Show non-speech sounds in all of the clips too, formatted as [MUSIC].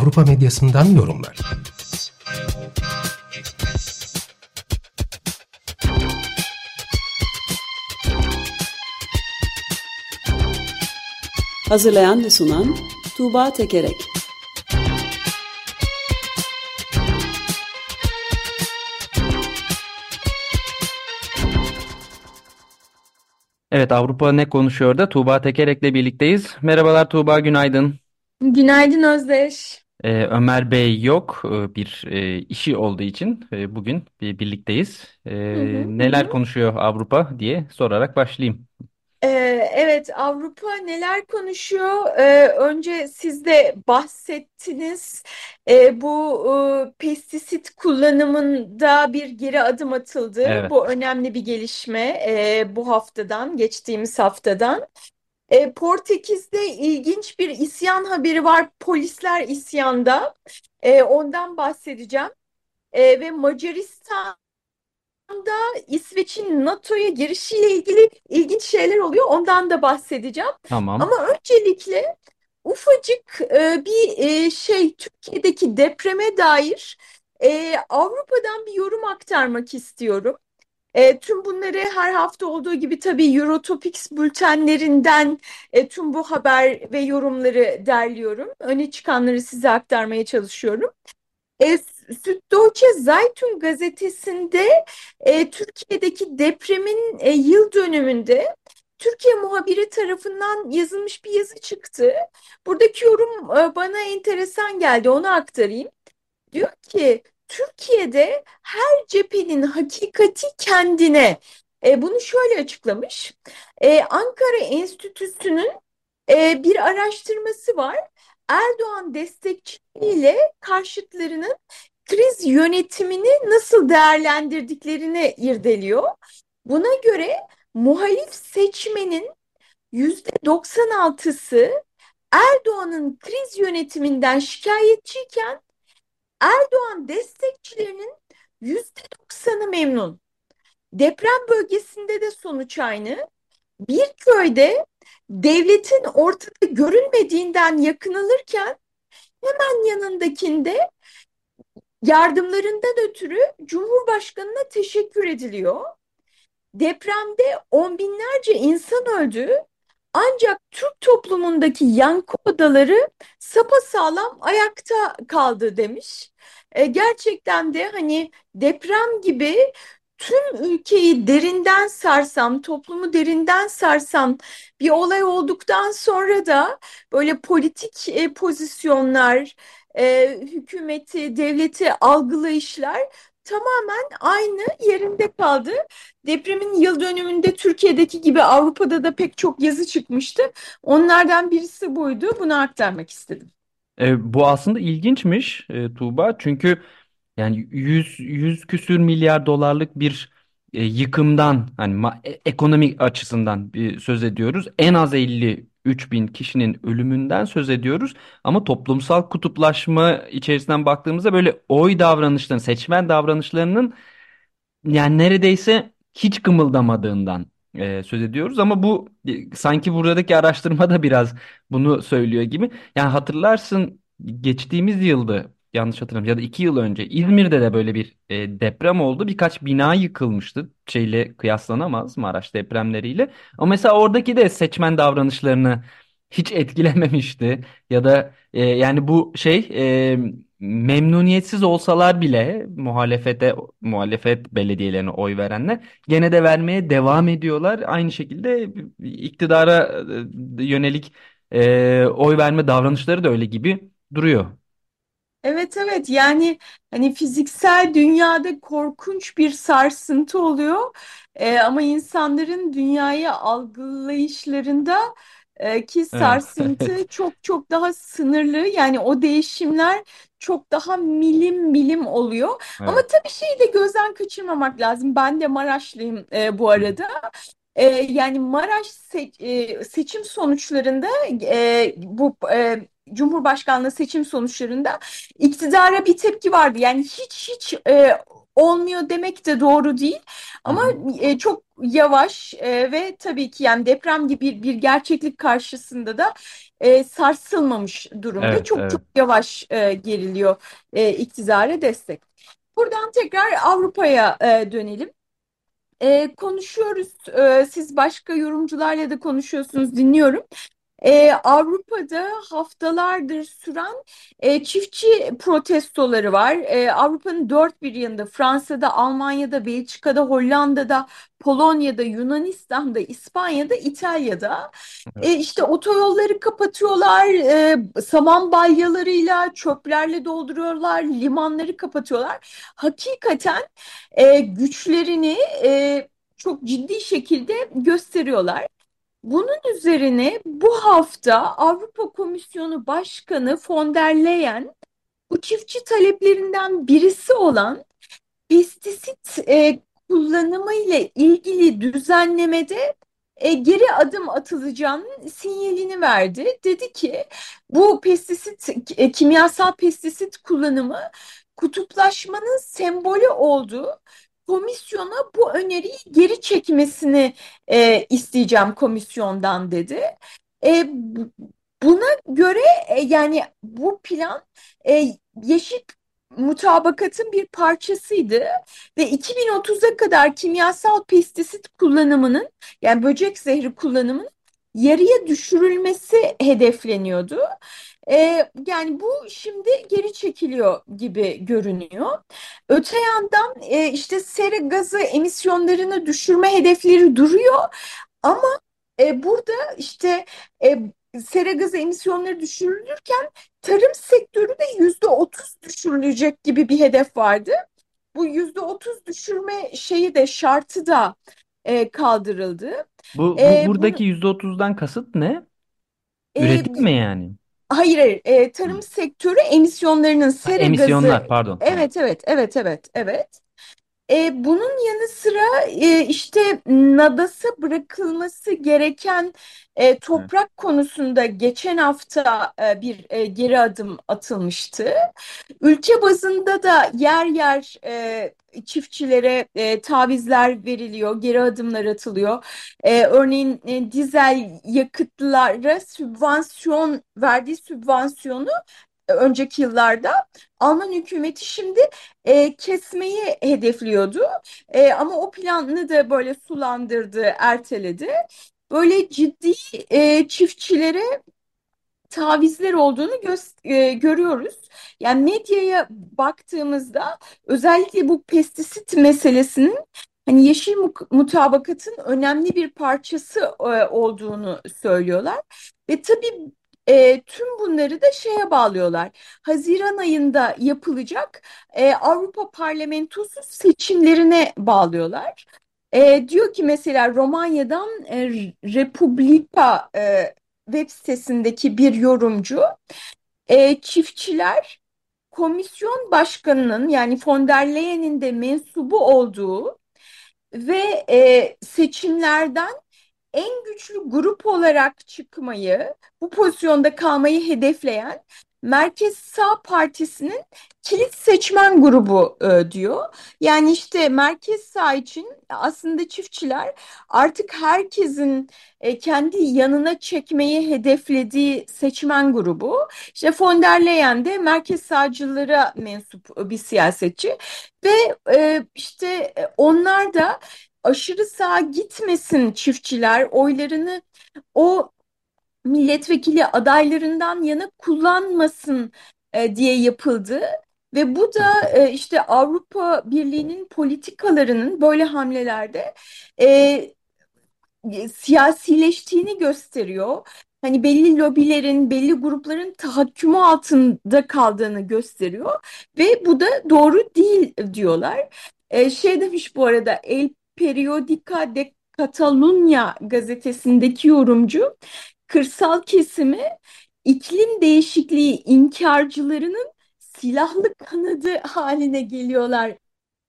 Avrupa medyasından yorumlar. Hazırlayan ve sunan Tuğba Tekerek Evet Avrupa ne konuşuyor da Tuğba Tekerek'le birlikteyiz. Merhabalar Tuğba günaydın. Günaydın Özdeş. Ee, Ömer Bey yok ee, bir e, işi olduğu için e, bugün bir birlikteyiz. Ee, Hı hı, hı neler hı. konuşuyor Avrupa diye sorarak başlayayım. Ee, evet Avrupa neler konuşuyor? Ee, önce siz de bahsettiniz. Ee, bu e, pestisit kullanımında bir geri adım atıldı. Evet Bu önemli bir gelişme e, bu haftadan, geçtiğimiz haftadan. E, Portekiz'de ilginç bir isyan haberi var. Polisler isyanda. E, ondan bahsedeceğim. E, ve Macaristan İsveç'in NATO'ya girişiyle ilgili ilginç şeyler oluyor. Ondan da bahsedeceğim. tamam Ama öncelikle ufacık e, bir e, şey Türkiye'deki depreme dair e, Avrupa'dan bir yorum aktarmak istiyorum. E, tüm bunları her hafta olduğu gibi tabii Eurotopics bültenlerinden e, tüm bu haber ve yorumları derliyorum. Öne çıkanları size aktarmaya çalışıyorum. E, Süddeutsche Zeitung gazetesinde e, Türkiye'deki depremin e, yıl dönümünde Türkiye muhabiri tarafından yazılmış bir yazı çıktı. Buradaki yorum e, bana enteresan geldi, onu aktarayım. Diyor ki Türkiye'de her cephenin hakikati kendine. E, bunu şöyle açıklamış. E, Ankara Enstitüsü'nün e, bir araştırması var. Erdoğan destekçileriyle karşıtlarının kriz yönetimini nasıl değerlendirdiklerini irdeliyor. Buna göre muhalif seçmenin %96'sı Erdoğan'ın kriz yönetiminden şikayetçiyken Erdoğan destekçilerinin %90'ı memnun. Deprem bölgesinde de sonuç aynı. Bir köyde devletin ortada görünmediğinden yakınılırken hemen yanındakinde yardımlarından ötürü Cumhurbaşkanı'na teşekkür ediliyor. Depremde on binlerce insan öldü. Ancak Türk toplumundaki yankı odaları sapasağlam ayakta kaldı demiş. E, gerçekten de hani deprem gibi tüm ülkeyi derinden sarsan, toplumu derinden sarsan bir olay olduktan sonra da böyle politik e, pozisyonlar, e, hükümeti, devleti algılayışlar tamamen aynı yerinde kaldı. Depremin yıl dönümünde Türkiye'deki gibi Avrupa'da da pek çok yazı çıkmıştı. Onlardan birisi buydu. Bunu aktarmak istedim. E, bu aslında ilginçmiş e, Tuğba. Çünkü yani 100, 100 küsür milyar dolarlık bir e, yıkımdan hani e, ekonomik açısından bir söz ediyoruz. En az 50 3000 kişinin ölümünden söz ediyoruz. Ama toplumsal kutuplaşma içerisinden baktığımızda böyle oy davranışlarının, seçmen davranışlarının yani neredeyse hiç kımıldamadığından e, söz ediyoruz. Ama bu e, sanki buradaki araştırma da biraz bunu söylüyor gibi. Yani hatırlarsın geçtiğimiz yıldı yanlış hatırlamıyorum ya da iki yıl önce İzmir'de de böyle bir e, deprem oldu. Birkaç bina yıkılmıştı. Şeyle kıyaslanamaz Maraş depremleriyle. Ama mesela oradaki de seçmen davranışlarını hiç etkilememişti. Ya da e, yani bu şey e, memnuniyetsiz olsalar bile muhalefete muhalefet belediyelerine oy verenler gene de vermeye devam ediyorlar. Aynı şekilde iktidara e, yönelik e, oy verme davranışları da öyle gibi duruyor. Evet evet yani hani fiziksel dünyada korkunç bir sarsıntı oluyor Ee, ama insanların dünyayı algılayışlarında E, ki sarsıntı evet, [LAUGHS] çok çok daha sınırlı yani o değişimler çok daha milim milim oluyor. Ama evet. tabii şeyi de gözden kaçırmamak lazım. Ben de Maraşlıyım e, bu arada. E, yani Maraş se- e, seçim sonuçlarında e, bu e, Cumhurbaşkanlığı seçim sonuçlarında iktidara bir tepki vardı. Yani hiç hiç e, olmuyor demek de doğru değil. Ama e, çok yavaş e, ve tabii ki yani deprem gibi bir, bir gerçeklik karşısında da e, sarsılmamış durumda. Evet, Çok çok evet. yavaş e, geriliyor e, iktidara destek. Buradan tekrar Avrupa'ya e, dönelim. E, konuşuyoruz. E, siz başka yorumcularla da konuşuyorsunuz, dinliyorum. Ee, Avrupa'da haftalardır süren e, çiftçi protestoları var. Ee, Avrupa'nın dört bir yanında, Fransa'da, Almanya'da, Belçika'da, Hollanda'da, Polonya'da, Yunanistan'da, İspanya'da, İtalya'da. Evet. E, işte otoyolları kapatıyorlar, e, saman balyalarıyla, çöplerle dolduruyorlar, limanları kapatıyorlar. Hakikaten e, güçlerini e, çok ciddi şekilde gösteriyorlar. Bunun üzerine bu hafta Avrupa Komisyonu Başkanı von der Leyen bu çiftçi taleplerinden birisi olan pestisit e, kullanımı ile ilgili düzenlemede e, geri adım atılacağının sinyalini verdi. Dedi ki bu pestisit, e, kimyasal pestisit kullanımı kutuplaşmanın sembolü olduğu komisyona bu öneriyi geri çekmesini e, isteyeceğim komisyondan dedi. E, bu- buna göre e, yani bu plan e, Yeşil mutabakatın bir parçasıydı ve 2030'a kadar kimyasal pestisit kullanımının yani böcek zehri kullanımının yarıya düşürülmesi hedefleniyordu. Ee, yani bu şimdi geri çekiliyor gibi görünüyor. Öte yandan e, işte sera gazı emisyonlarını düşürme hedefleri duruyor ama e, burada işte e, sera gazı emisyonları düşürülürken tarım sektörü de yüzde otuz düşürülecek gibi bir hedef vardı. Bu yüzde otuz düşürme şeyi de şartı da e, kaldırıldı. Bu, bu E, bunu buradaki %30'dan kasıt ne? e, Üretim mi yani? Hayır hayır. E, tarım sektörü emisyonlarının sera gazı emisyonlar pardon. Evet evet evet evet evet E, bunun yanı sıra e, işte nadasa bırakılması gereken e, Evet. toprak konusunda geçen hafta e, bir e, geri adım atılmıştı. Ülke bazında da yer yer e, çiftçilere e, tavizler veriliyor, geri adımlar atılıyor. E, örneğin e, dizel yakıtlara sübvansiyon verdiği sübvansiyonu önceki yıllarda Alman hükümeti şimdi e, kesmeyi hedefliyordu. E, ama o planını da böyle sulandırdı, erteledi. Böyle ciddi e, çiftçilere tavizler olduğunu gö- e, görüyoruz. Yani medyaya baktığımızda özellikle bu pestisit meselesinin hani yeşil mu- mutabakatın önemli bir parçası e, olduğunu söylüyorlar. Ve tabii e, tüm bunları da şeye bağlıyorlar. Haziran ayında yapılacak e, Avrupa Parlamentosu seçimlerine bağlıyorlar. E, diyor ki mesela Romanya'dan e, Republika e, web sitesindeki bir yorumcu e, çiftçiler komisyon başkanının yani von der Leyen'in de mensubu olduğu ve e, seçimlerden en güçlü grup olarak çıkmayı, bu pozisyonda kalmayı hedefleyen Merkez Sağ Partisi'nin kilit seçmen grubu e, diyor. Yani işte Merkez Sağ için aslında çiftçiler artık herkesin e, kendi yanına çekmeyi hedeflediği seçmen grubu. İşte von der Leyen de merkez sağcılara mensup bir siyasetçi ve e, işte e, onlar da aşırı sağa gitmesin çiftçiler oylarını o milletvekili adaylarından yana kullanmasın e, diye yapıldı. Ve bu da e, işte Avrupa Birliği'nin politikalarının böyle hamlelerde e, siyasileştiğini gösteriyor. Hani belli lobilerin, belli grupların tahakkümü altında kaldığını gösteriyor ve bu da doğru değil diyorlar. E, şey demiş bu arada El Periodica de Catalunya gazetesindeki yorumcu kırsal kesimi iklim değişikliği inkarcılarının silahlı kanadı haline geliyorlar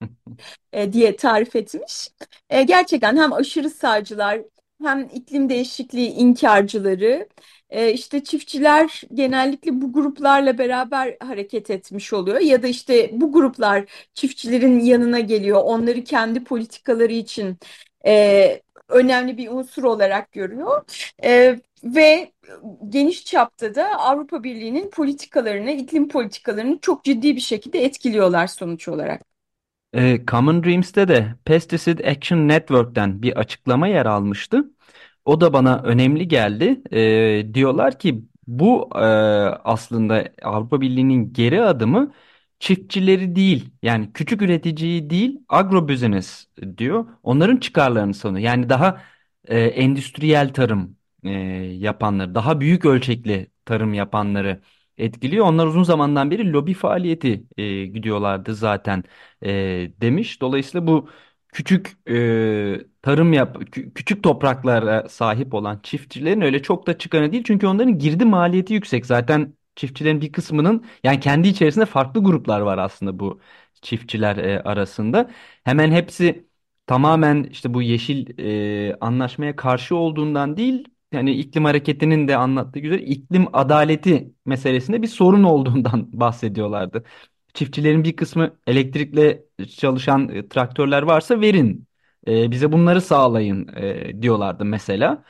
[LAUGHS] e, diye tarif etmiş. E, gerçekten hem aşırı sağcılar hem iklim değişikliği inkarcıları e, işte çiftçiler genellikle bu gruplarla beraber hareket etmiş oluyor ya da işte bu gruplar çiftçilerin yanına geliyor onları kendi politikaları için e, önemli bir unsur olarak görüyor E, ve geniş çapta da Avrupa Birliği'nin politikalarını, iklim politikalarını çok ciddi bir şekilde etkiliyorlar sonuç olarak. E, Common Dreams'te de Pesticide Action Network'ten bir açıklama yer almıştı. O da bana önemli geldi. E, diyorlar ki bu e, aslında Avrupa Birliği'nin geri adımı çiftçileri değil yani küçük üreticiyi değil agrobusiness diyor. Onların çıkarlarını savunuyor. Yani daha e, endüstriyel tarım e, yapanları, daha büyük ölçekli tarım yapanları etkiliyor. Onlar uzun zamandan beri lobi faaliyeti e, gidiyorlardı zaten e, demiş. Dolayısıyla bu küçük e, tarım yap kü- küçük topraklara sahip olan çiftçilerin öyle çok da çıkanı değil. Çünkü onların girdi maliyeti yüksek. Zaten çiftçilerin bir kısmının yani kendi içerisinde farklı gruplar var aslında bu çiftçiler e, arasında. Hemen hepsi tamamen işte bu yeşil e, anlaşmaya karşı olduğundan değil yani iklim hareketinin de anlattığı üzere iklim adaleti meselesinde bir sorun olduğundan [LAUGHS] bahsediyorlardı. Çiftçilerin bir kısmı elektrikle çalışan e, traktörler varsa verin. E, bize bunları sağlayın e, diyorlardı mesela.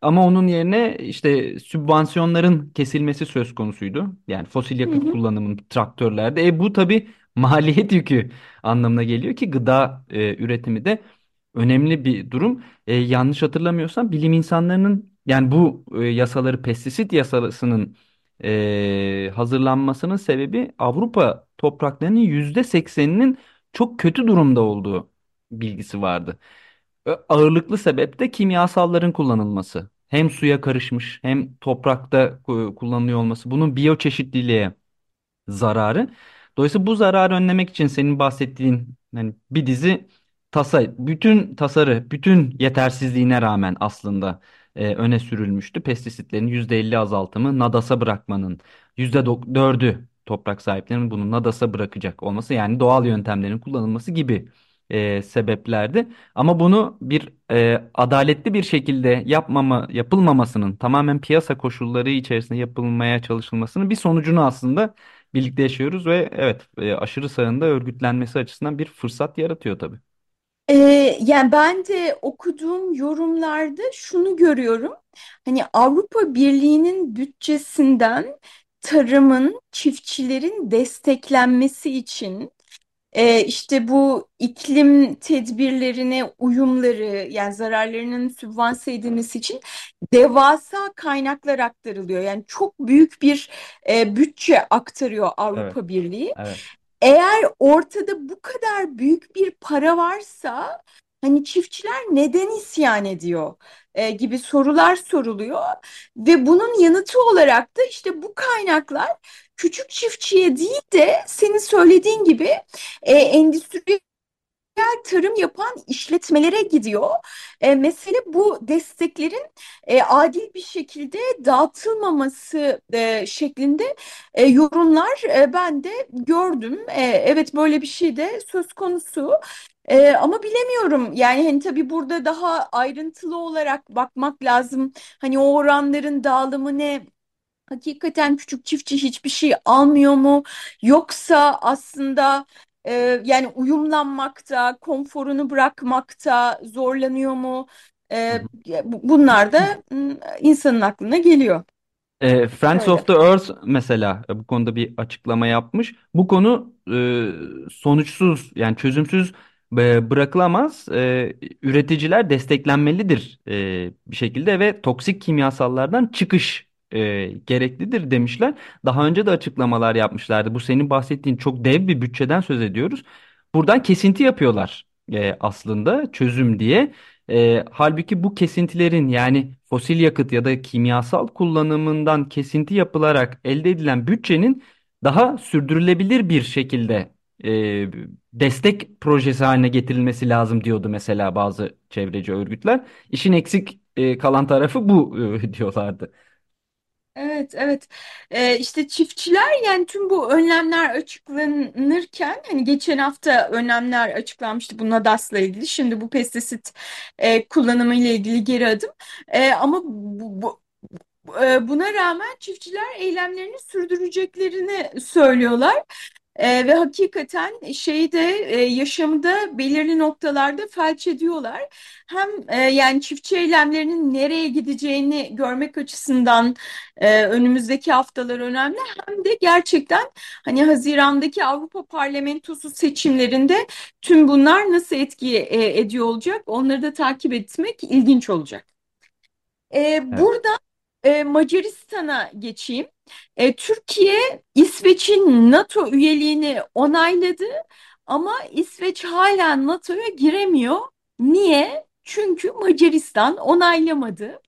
Ama onun yerine işte sübvansiyonların kesilmesi söz konusuydu. Yani fosil yakıt hı. kullanımın traktörlerde. E bu tabii [LAUGHS] maliyet yükü anlamına geliyor ki gıda e, üretimi de önemli bir durum. E, yanlış hatırlamıyorsam bilim insanlarının yani bu e, yasaları pestisit yasasının e, hazırlanmasının sebebi Avrupa topraklarının yüzde sekseninin çok kötü durumda olduğu bilgisi vardı. Ö- Ağırlıklı sebep de kimyasalların kullanılması. Hem suya karışmış hem toprakta ku- kullanılıyor olması. Bunun biyoçeşitliliğe zararı. Dolayısıyla bu zararı önlemek için senin bahsettiğin hani bir dizi tasa, bütün tasarı, bütün yetersizliğine rağmen aslında e, öne sürülmüştü. Pestisitlerin %50 azaltımı, nadasa bırakmanın %4'ü toprak sahiplerinin bunu nadasa bırakacak olması yani doğal yöntemlerin kullanılması gibi e, sebeplerdi. Ama bunu bir e, adaletli bir şekilde yapmama, yapılmamasının tamamen piyasa koşulları içerisinde yapılmaya çalışılmasının bir sonucunu aslında birlikte yaşıyoruz ve evet e, aşırı sağında örgütlenmesi açısından bir fırsat yaratıyor tabii. Ee, yani ben de okuduğum yorumlarda şunu görüyorum. Hani Avrupa Birliği'nin bütçesinden tarımın, çiftçilerin desteklenmesi için e, işte bu iklim tedbirlerine uyumları yani zararlarının sübvanse edilmesi için devasa kaynaklar aktarılıyor. Yani çok büyük bir e, bütçe aktarıyor Evet, Avrupa Birliği. evet. Eğer ortada bu kadar büyük bir para varsa hani çiftçiler neden isyan ediyor e, gibi sorular soruluyor. Ve bunun yanıtı olarak da işte bu kaynaklar küçük çiftçiye değil de senin söylediğin gibi e, endüstriyel tarım yapan işletmelere gidiyor. E, mesele bu desteklerin e, adil bir şekilde dağıtılmaması e, şeklinde e, yorumlar e, ben de gördüm. E, evet böyle bir şey de söz konusu. E, ama bilemiyorum yani hani tabii burada daha ayrıntılı olarak bakmak lazım. Hani o oranların dağılımı ne? Hakikaten küçük çiftçi hiçbir şey almıyor mu? Yoksa aslında e, yani uyumlanmakta, konforunu bırakmakta zorlanıyor mu? E, bunlar da insanın aklına geliyor. E, Friends Öyle. of the Earth mesela e, bu konuda bir açıklama yapmış. Bu konu e, sonuçsuz yani çözümsüz bırakılamaz. E, üreticiler desteklenmelidir e, bir şekilde ve toksik kimyasallardan çıkış e, gereklidir demişler. Daha önce de açıklamalar yapmışlardı. Bu senin bahsettiğin çok dev bir bütçeden söz ediyoruz. Buradan kesinti yapıyorlar e, aslında çözüm diye. E, halbuki bu kesintilerin yani fosil yakıt ya da kimyasal kullanımından kesinti yapılarak elde edilen bütçenin daha sürdürülebilir bir şekilde e, destek projesi haline getirilmesi lazım diyordu mesela bazı çevreci örgütler. İşin eksik e, kalan tarafı bu e, [LAUGHS] diyorlardı. Evet, evet. Ee, işte çiftçiler yani tüm bu önlemler açıklanırken hani geçen hafta önlemler açıklanmıştı bu NADAS'la ilgili. Şimdi bu pestisit e, kullanımı ile ilgili geri adım. E, ama bu, bu, e, buna rağmen çiftçiler eylemlerini sürdüreceklerini söylüyorlar. E, ve hakikaten şeyi de e, yaşamı da belirli noktalarda felç ediyorlar. Hem e, yani çiftçi eylemlerinin nereye gideceğini görmek açısından e, önümüzdeki haftalar önemli. Hem de gerçekten hani Haziran'daki Avrupa Parlamentosu seçimlerinde tüm bunlar nasıl etki e, ediyor olacak onları da takip etmek ilginç olacak. E, Evet. burada e, Macaristan'a geçeyim. E, Türkiye İsveç'in NATO üyeliğini onayladı ama İsveç hala NATO'ya giremiyor. Niye? Çünkü Macaristan onaylamadı.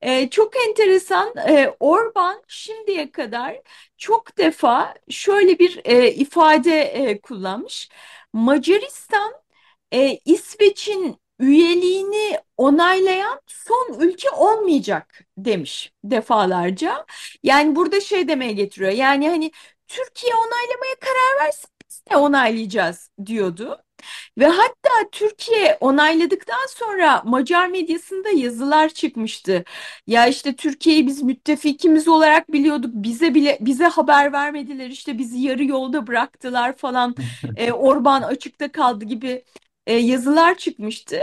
E, çok enteresan. E, Orban şimdiye kadar çok defa şöyle bir e, ifade e, kullanmış. Macaristan e, İsveç'in üyeliğini onaylayan son ülke olmayacak demiş defalarca. Yani burada şey demeye getiriyor. Yani hani Türkiye onaylamaya karar versin biz de onaylayacağız diyordu. Ve hatta Türkiye onayladıktan sonra Macar medyasında yazılar çıkmıştı. Ya işte Türkiye'yi biz müttefikimiz olarak biliyorduk. Bize bile bize haber vermediler. işte bizi yarı yolda bıraktılar falan. [LAUGHS] E, Orban açıkta kaldı gibi e, yazılar çıkmıştı.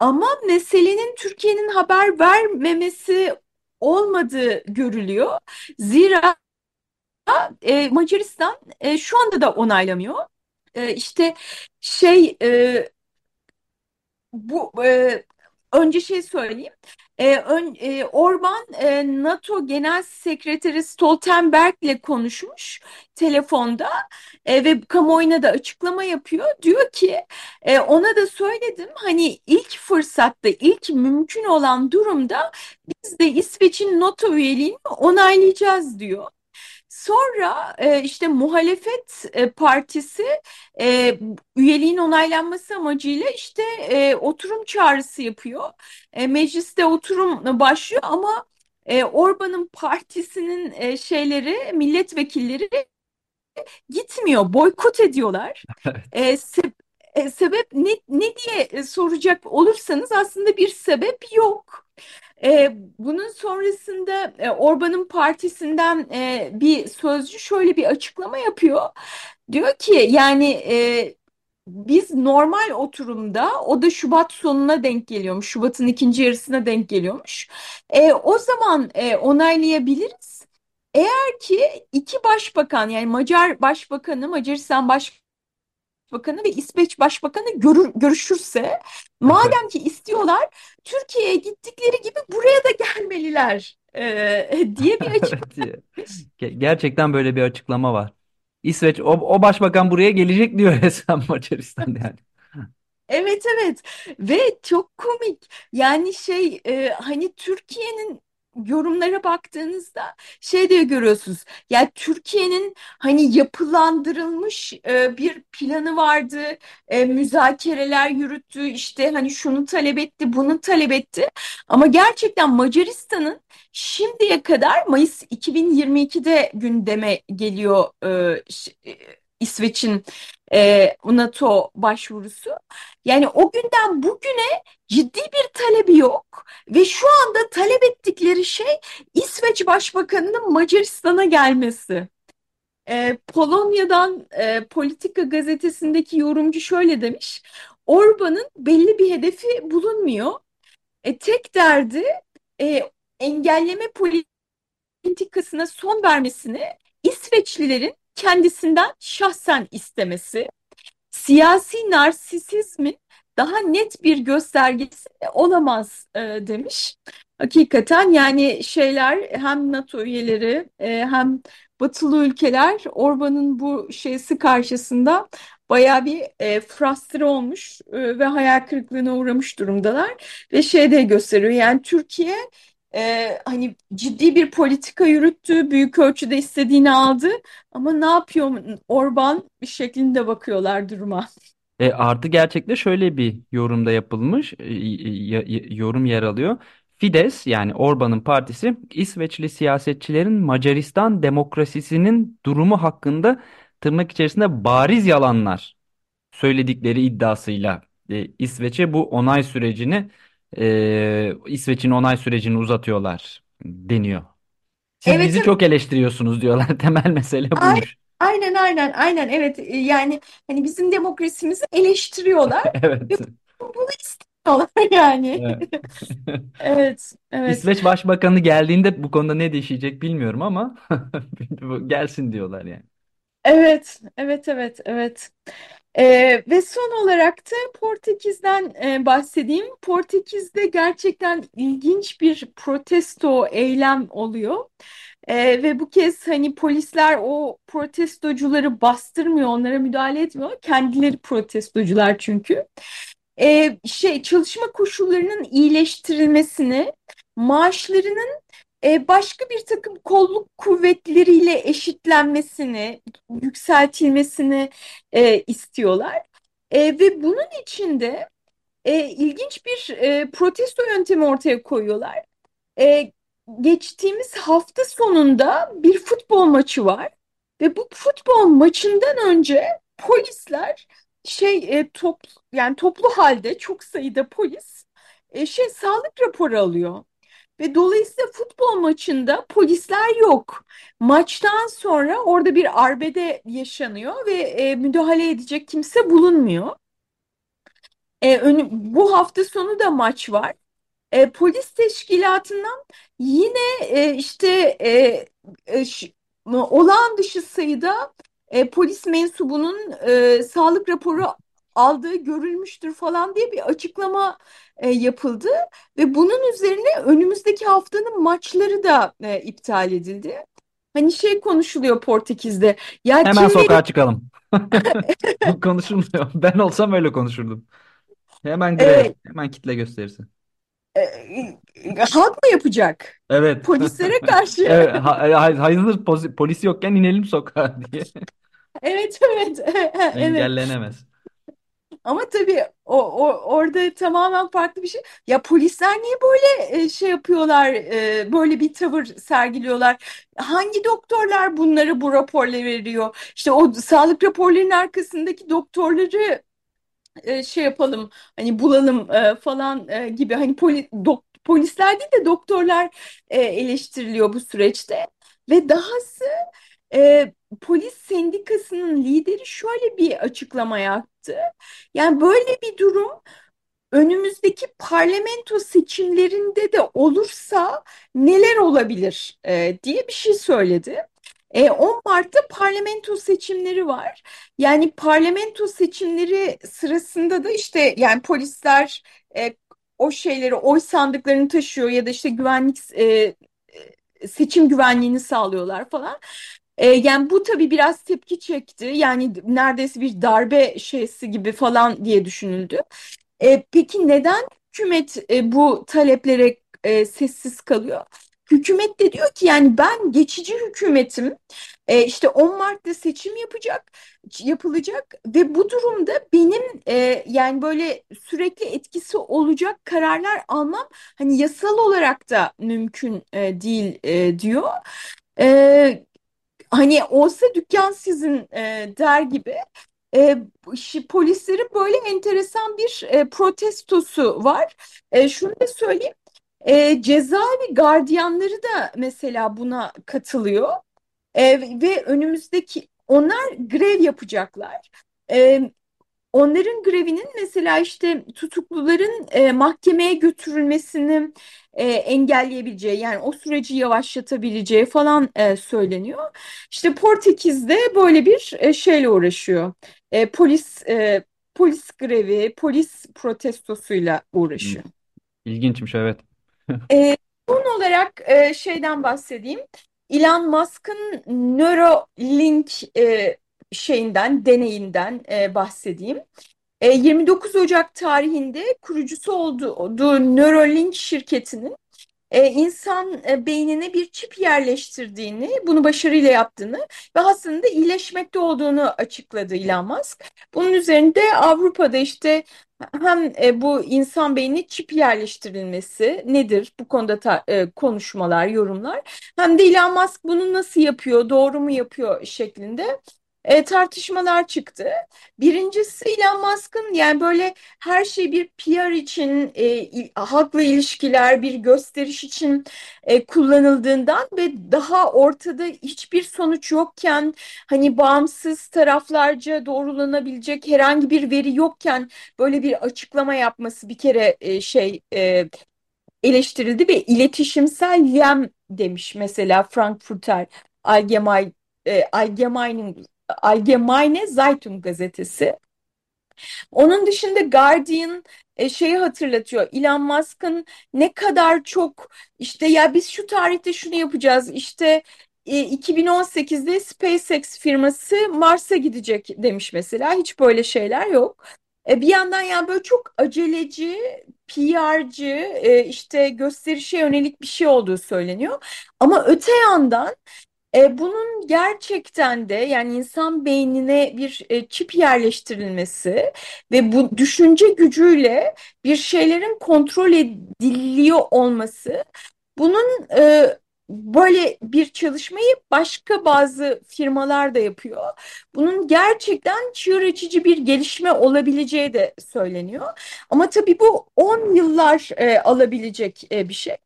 Ama meselenin Türkiye'nin haber vermemesi olmadığı görülüyor. Zira e, Macaristan e, şu anda da onaylamıyor. E, işte şey e, bu e, önce şey söyleyeyim. E, ön, e, Orban e, NATO Genel Sekreteri Stoltenberg'le konuşmuş telefonda e, ve kamuoyuna da açıklama yapıyor. Diyor ki e, ona da söyledim hani ilk fırsatta ilk mümkün olan durumda biz de İsveç'in NATO üyeliğini onaylayacağız diyor. Sonra e, işte muhalefet e, partisi e, üyeliğin onaylanması amacıyla işte e, oturum çağrısı yapıyor. E, mecliste oturum başlıyor ama e, Orban'ın partisinin e, şeyleri milletvekilleri gitmiyor, boykot ediyorlar. [LAUGHS] Evet. E, se- e, sebep ne, ne diye soracak olursanız aslında bir sebep yok. E, bunun sonrasında e, Orban'ın partisinden e, bir sözcü şöyle bir açıklama yapıyor. Diyor ki yani e, biz normal oturumda o da Şubat sonuna denk geliyormuş. Şubat'ın ikinci yarısına denk geliyormuş. E, o zaman e, onaylayabiliriz. Eğer ki iki başbakan yani Macar Başbakanı, Macaristan Başbakanı ve İsveç Başbakanı görür, görüşürse madem ki istiyorlar Türkiye'ye gittikleri gibi buraya da gelmeliler e, [LAUGHS] diye bir açıklama [LAUGHS] Gerçekten böyle bir açıklama var. İsveç o, o başbakan buraya gelecek diyor [LAUGHS] resmen Macaristan yani. Evet evet ve çok komik yani şey e, hani Türkiye'nin yorumlara baktığınızda şey diye görüyorsunuz. Ya Türkiye'nin hani yapılandırılmış e, bir planı vardı e, müzakereler yürüttü işte hani şunu talep etti bunu talep etti. Ama gerçekten Macaristan'ın şimdiye kadar Mayıs 2022'de gündeme geliyor e, e, İsveç'in e, NATO başvurusu. Yani o günden bugüne ciddi bir talebi yok ve şu anda talep ettikleri şey İsveç Başbakanı'nın Macaristan'a gelmesi. Ee, Polonya'dan e, Politika gazetesindeki yorumcu şöyle demiş. Orban'ın belli bir hedefi bulunmuyor. E, tek derdi e, engelleme politikasına son vermesini İsveçlilerin kendisinden şahsen istemesi siyasi narsisizmin daha net bir göstergesi olamaz e, demiş. Hakikaten yani şeyler hem NATO üyeleri e, hem batılı ülkeler Orban'ın bu şeysi karşısında bayağı bir e, frustre olmuş e, ve hayal kırıklığına uğramış durumdalar. Ve şey de gösteriyor yani Türkiye e, hani ciddi bir politika yürüttü, büyük ölçüde istediğini aldı ama ne yapıyor Orban bir şeklinde bakıyorlar duruma. E, artı gerçekte şöyle bir yorumda yapılmış, e, yorum yer alıyor. Fidesz yani Orban'ın partisi İsveçli siyasetçilerin Macaristan demokrasisinin durumu hakkında tırnak içerisinde bariz yalanlar söyledikleri iddiasıyla e, İsveç'e bu onay sürecini e, İsveç'in onay sürecini uzatıyorlar deniyor. Siz Evet bizi evet çok eleştiriyorsunuz diyorlar. [LAUGHS] Temel mesele Ay- buymuş. aynen aynen aynen evet E, yani hani bizim demokrasimizi eleştiriyorlar [LAUGHS] Evet. ve bunu istiyorlar [LAUGHS] yani. Evet. Evet evet. İsveç Başbakanı geldiğinde bu konuda ne değişecek bilmiyorum ama gelsin diyorlar yani. Evet, evet, evet, evet. Ee, ve son olarak da Portekiz'den e, bahsedeyim. Portekiz'de gerçekten ilginç bir protesto eylem oluyor. Ee, ve bu kez hani polisler o protestocuları bastırmıyor, onlara müdahale etmiyor. Kendileri protestocular çünkü. Ee, şey çalışma koşullarının iyileştirilmesini, maaşlarının e, başka bir takım kolluk kuvvetleriyle eşitlenmesini, yükseltilmesini e, istiyorlar. E, ve bunun için de e, ilginç bir e, protesto yöntemi ortaya koyuyorlar. E, geçtiğimiz hafta sonunda bir futbol maçı var ve bu futbol maçından önce polisler şey e, top yani toplu halde çok sayıda polis e, şey sağlık raporu alıyor. Ve dolayısıyla futbol maçında polisler yok. Maçtan sonra orada bir arbede yaşanıyor ve e, müdahale edecek kimse bulunmuyor. E, önü- bu hafta sonu da maç var. E, polis teşkilatından yine e, işte e, e, olağan dışı sayıda e, polis mensubunun e, sağlık raporu aldığı görülmüştür falan diye bir açıklama e, yapıldı ve bunun üzerine önümüzdeki haftanın maçları da e, iptal edildi. Hani şey konuşuluyor Portekiz'de. Ya Hemen kim sokağa çıkalım. [LAUGHS] Bu konuşulmuyor. [LAUGHS] Ben olsam öyle konuşurdum. Hemen grev, E, hemen kitle gösterisi. e, e, halk mı yapacak? Evet. Polislere [LAUGHS] karşı. Evet, ha- ha- hayırdır polis, polis yokken inelim sokağa diye. Evet evet evet. Engellenemez. Ama tabii o, o orada tamamen farklı bir şey. Ya polisler niye böyle e, şey yapıyorlar, e, böyle bir tavır sergiliyorlar? Hangi doktorlar bunları bu raporları veriyor? İşte o sağlık raporlarının arkasındaki doktorları e, şey yapalım, hani bulalım falan gibi. Hani poli, dok- polisler değil de doktorlar eleştiriliyor bu süreçte. Ve dahası e, polis sendikasının lideri şöyle bir açıklama yaptı. Yani böyle bir durum önümüzdeki parlamento seçimlerinde de olursa neler olabilir e, diye bir şey söyledi. E, 10 Mart'ta parlamento seçimleri var. Yani parlamento seçimleri sırasında da işte yani polisler e, o şeyleri oy sandıklarını taşıyor ya da işte güvenlik e, e, seçim güvenliğini sağlıyorlar falan. E, yani bu tabii biraz tepki çekti. Yani neredeyse bir darbe şeysi gibi falan diye düşünüldü. E, peki neden hükümet e, bu taleplere e, sessiz kalıyor? Hükümet de diyor ki yani ben geçici hükümetim. E, işte 10 Mart'ta seçim yapacak, yapılacak ve bu durumda benim yani böyle sürekli etkisi olacak kararlar almam hani yasal olarak da mümkün değil diyor. E, Hani olsa dükkan sizin e, der gibi e, polislerin böyle enteresan bir e, protestosu var. E, şunu da söyleyeyim. E, cezaevi gardiyanları da mesela buna katılıyor. E, ve önümüzdeki onlar grev yapacaklar. E, Onların grevinin mesela işte tutukluların e, mahkemeye götürülmesini e, engelleyebileceği yani o süreci yavaşlatabileceği falan e, söyleniyor. İşte Portekiz'de böyle bir e, şeyle uğraşıyor. E, polis e, polis grevi, polis protestosuyla uğraşıyor. İlginçmiş evet. E, son olarak e, şeyden bahsedeyim. Elon Musk'ın Neuralink e, şeyinden, deneyinden e, bahsedeyim. E, 29 Ocak tarihinde kurucusu olduğu, Neuralink şirketinin e, insan e, beynine bir çip yerleştirdiğini, bunu başarıyla yaptığını ve hastanın da iyileşmekte olduğunu açıkladı Elon Musk. Bunun üzerinde Avrupa'da işte hem e, bu insan beynine çip yerleştirilmesi nedir bu konuda ta- e, konuşmalar, yorumlar hem de Elon Musk bunu nasıl yapıyor, doğru mu yapıyor şeklinde e, tartışmalar çıktı. Birincisi Elon Musk'ın yani böyle her şey bir PR için, e, halkla ilişkiler, bir gösteriş için e, kullanıldığından ve daha ortada hiçbir sonuç yokken, hani bağımsız taraflarca doğrulanabilecek herhangi bir veri yokken böyle bir açıklama yapması bir kere e, şey e, eleştirildi ve iletişimsel yem demiş mesela Frankfurter Allgemein, e, Allgemeinen, Allgemeine Zeitung gazetesi. Onun dışında Guardian e, şeyi hatırlatıyor. Elon Musk'ın ne kadar çok işte ya biz şu tarihte şunu yapacağız. İşte e, 2018'de SpaceX firması Mars'a gidecek demiş mesela. Hiç böyle şeyler yok. E, bir yandan yani böyle çok aceleci, PR'cı, e, işte gösterişe yönelik bir şey olduğu söyleniyor. Ama öte yandan e, bunun gerçekten de yani insan beynine bir e, çip yerleştirilmesi ve bu düşünce gücüyle bir şeylerin kontrol ediliyor olması bunun e, böyle bir çalışmayı başka bazı firmalar da yapıyor. Bunun gerçekten çığır açıcı bir gelişme olabileceği de söyleniyor. Ama tabii bu 10 yıllar e, alabilecek e, bir şey.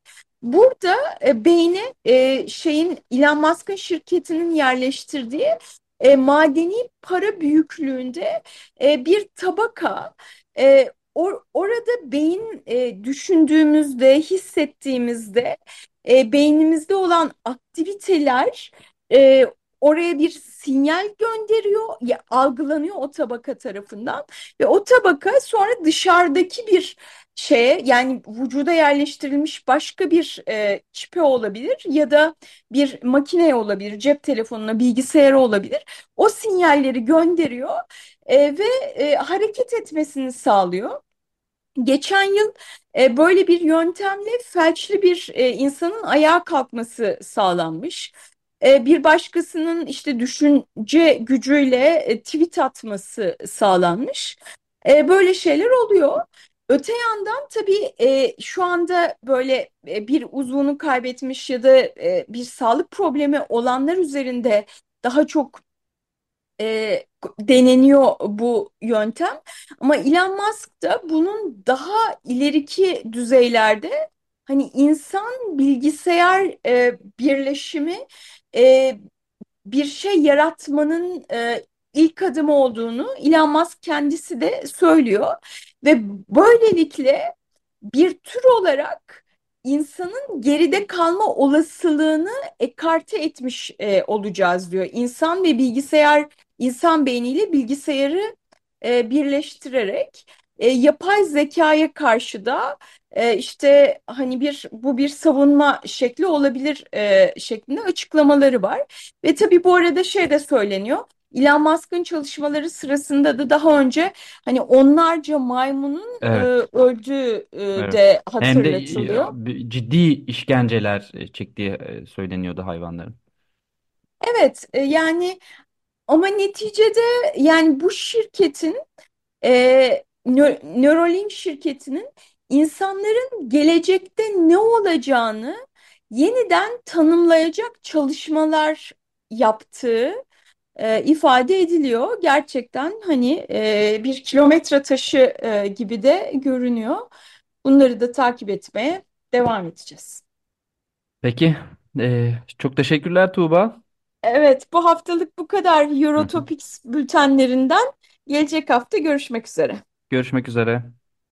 Burada e, beyni e, şeyin Elon Musk'ın şirketinin yerleştirdiği e, madeni para büyüklüğünde e, bir tabaka. E, or- orada beyin e, düşündüğümüzde, hissettiğimizde e, beynimizde olan aktiviteler e, oraya bir sinyal gönderiyor, ya, algılanıyor o tabaka tarafından ve o tabaka sonra dışarıdaki bir şeye yani vücuda yerleştirilmiş başka bir e, çipe olabilir ya da bir makineye olabilir, cep telefonuna, bilgisayara olabilir. O sinyalleri gönderiyor e, ve e, hareket etmesini sağlıyor. Geçen yıl e, böyle bir yöntemle felçli bir e, insanın ayağa kalkması sağlanmış. E, bir başkasının işte düşünce gücüyle e, tweet atması sağlanmış. E, böyle şeyler oluyor. Öte yandan tabii şu anda böyle bir uzvunu kaybetmiş ya da bir sağlık problemi olanlar üzerinde daha çok deneniyor bu yöntem. Ama Elon Musk da bunun daha ileriki düzeylerde hani insan bilgisayar birleşimi e, bir şey yaratmanın e, ilk adımı olduğunu Elon Musk kendisi de söylüyor ve böylelikle bir tür olarak insanın geride kalma olasılığını ekarte etmiş e, olacağız diyor. İnsan ve bilgisayar, insan beyniyle bilgisayarı e, birleştirerek e, yapay zekaya karşı da e, işte hani bir bu bir savunma şekli olabilir e, şeklinde açıklamaları var. Ve tabii bu arada şey de söyleniyor. Elon Musk'ın çalışmaları sırasında da daha önce hani onlarca maymunun e, Evet, öldüğü e, evet. de Hem de hatırlatılıyor. ciddi işkenceler e, çektiği söyleniyordu hayvanların. Evet, yani ama neticede yani bu şirketin e, Nö- Neuralink şirketinin insanların gelecekte ne olacağını yeniden tanımlayacak çalışmalar yaptığı e, ifade ediliyor. Gerçekten hani e, bir kilometre taşı e, gibi de görünüyor. Bunları da takip etmeye devam edeceğiz. Peki, e, çok teşekkürler Tuğba. Evet, bu haftalık bu kadar. Eurotopics bültenlerinden. Gelecek hafta görüşmek üzere. Görüşmek üzere.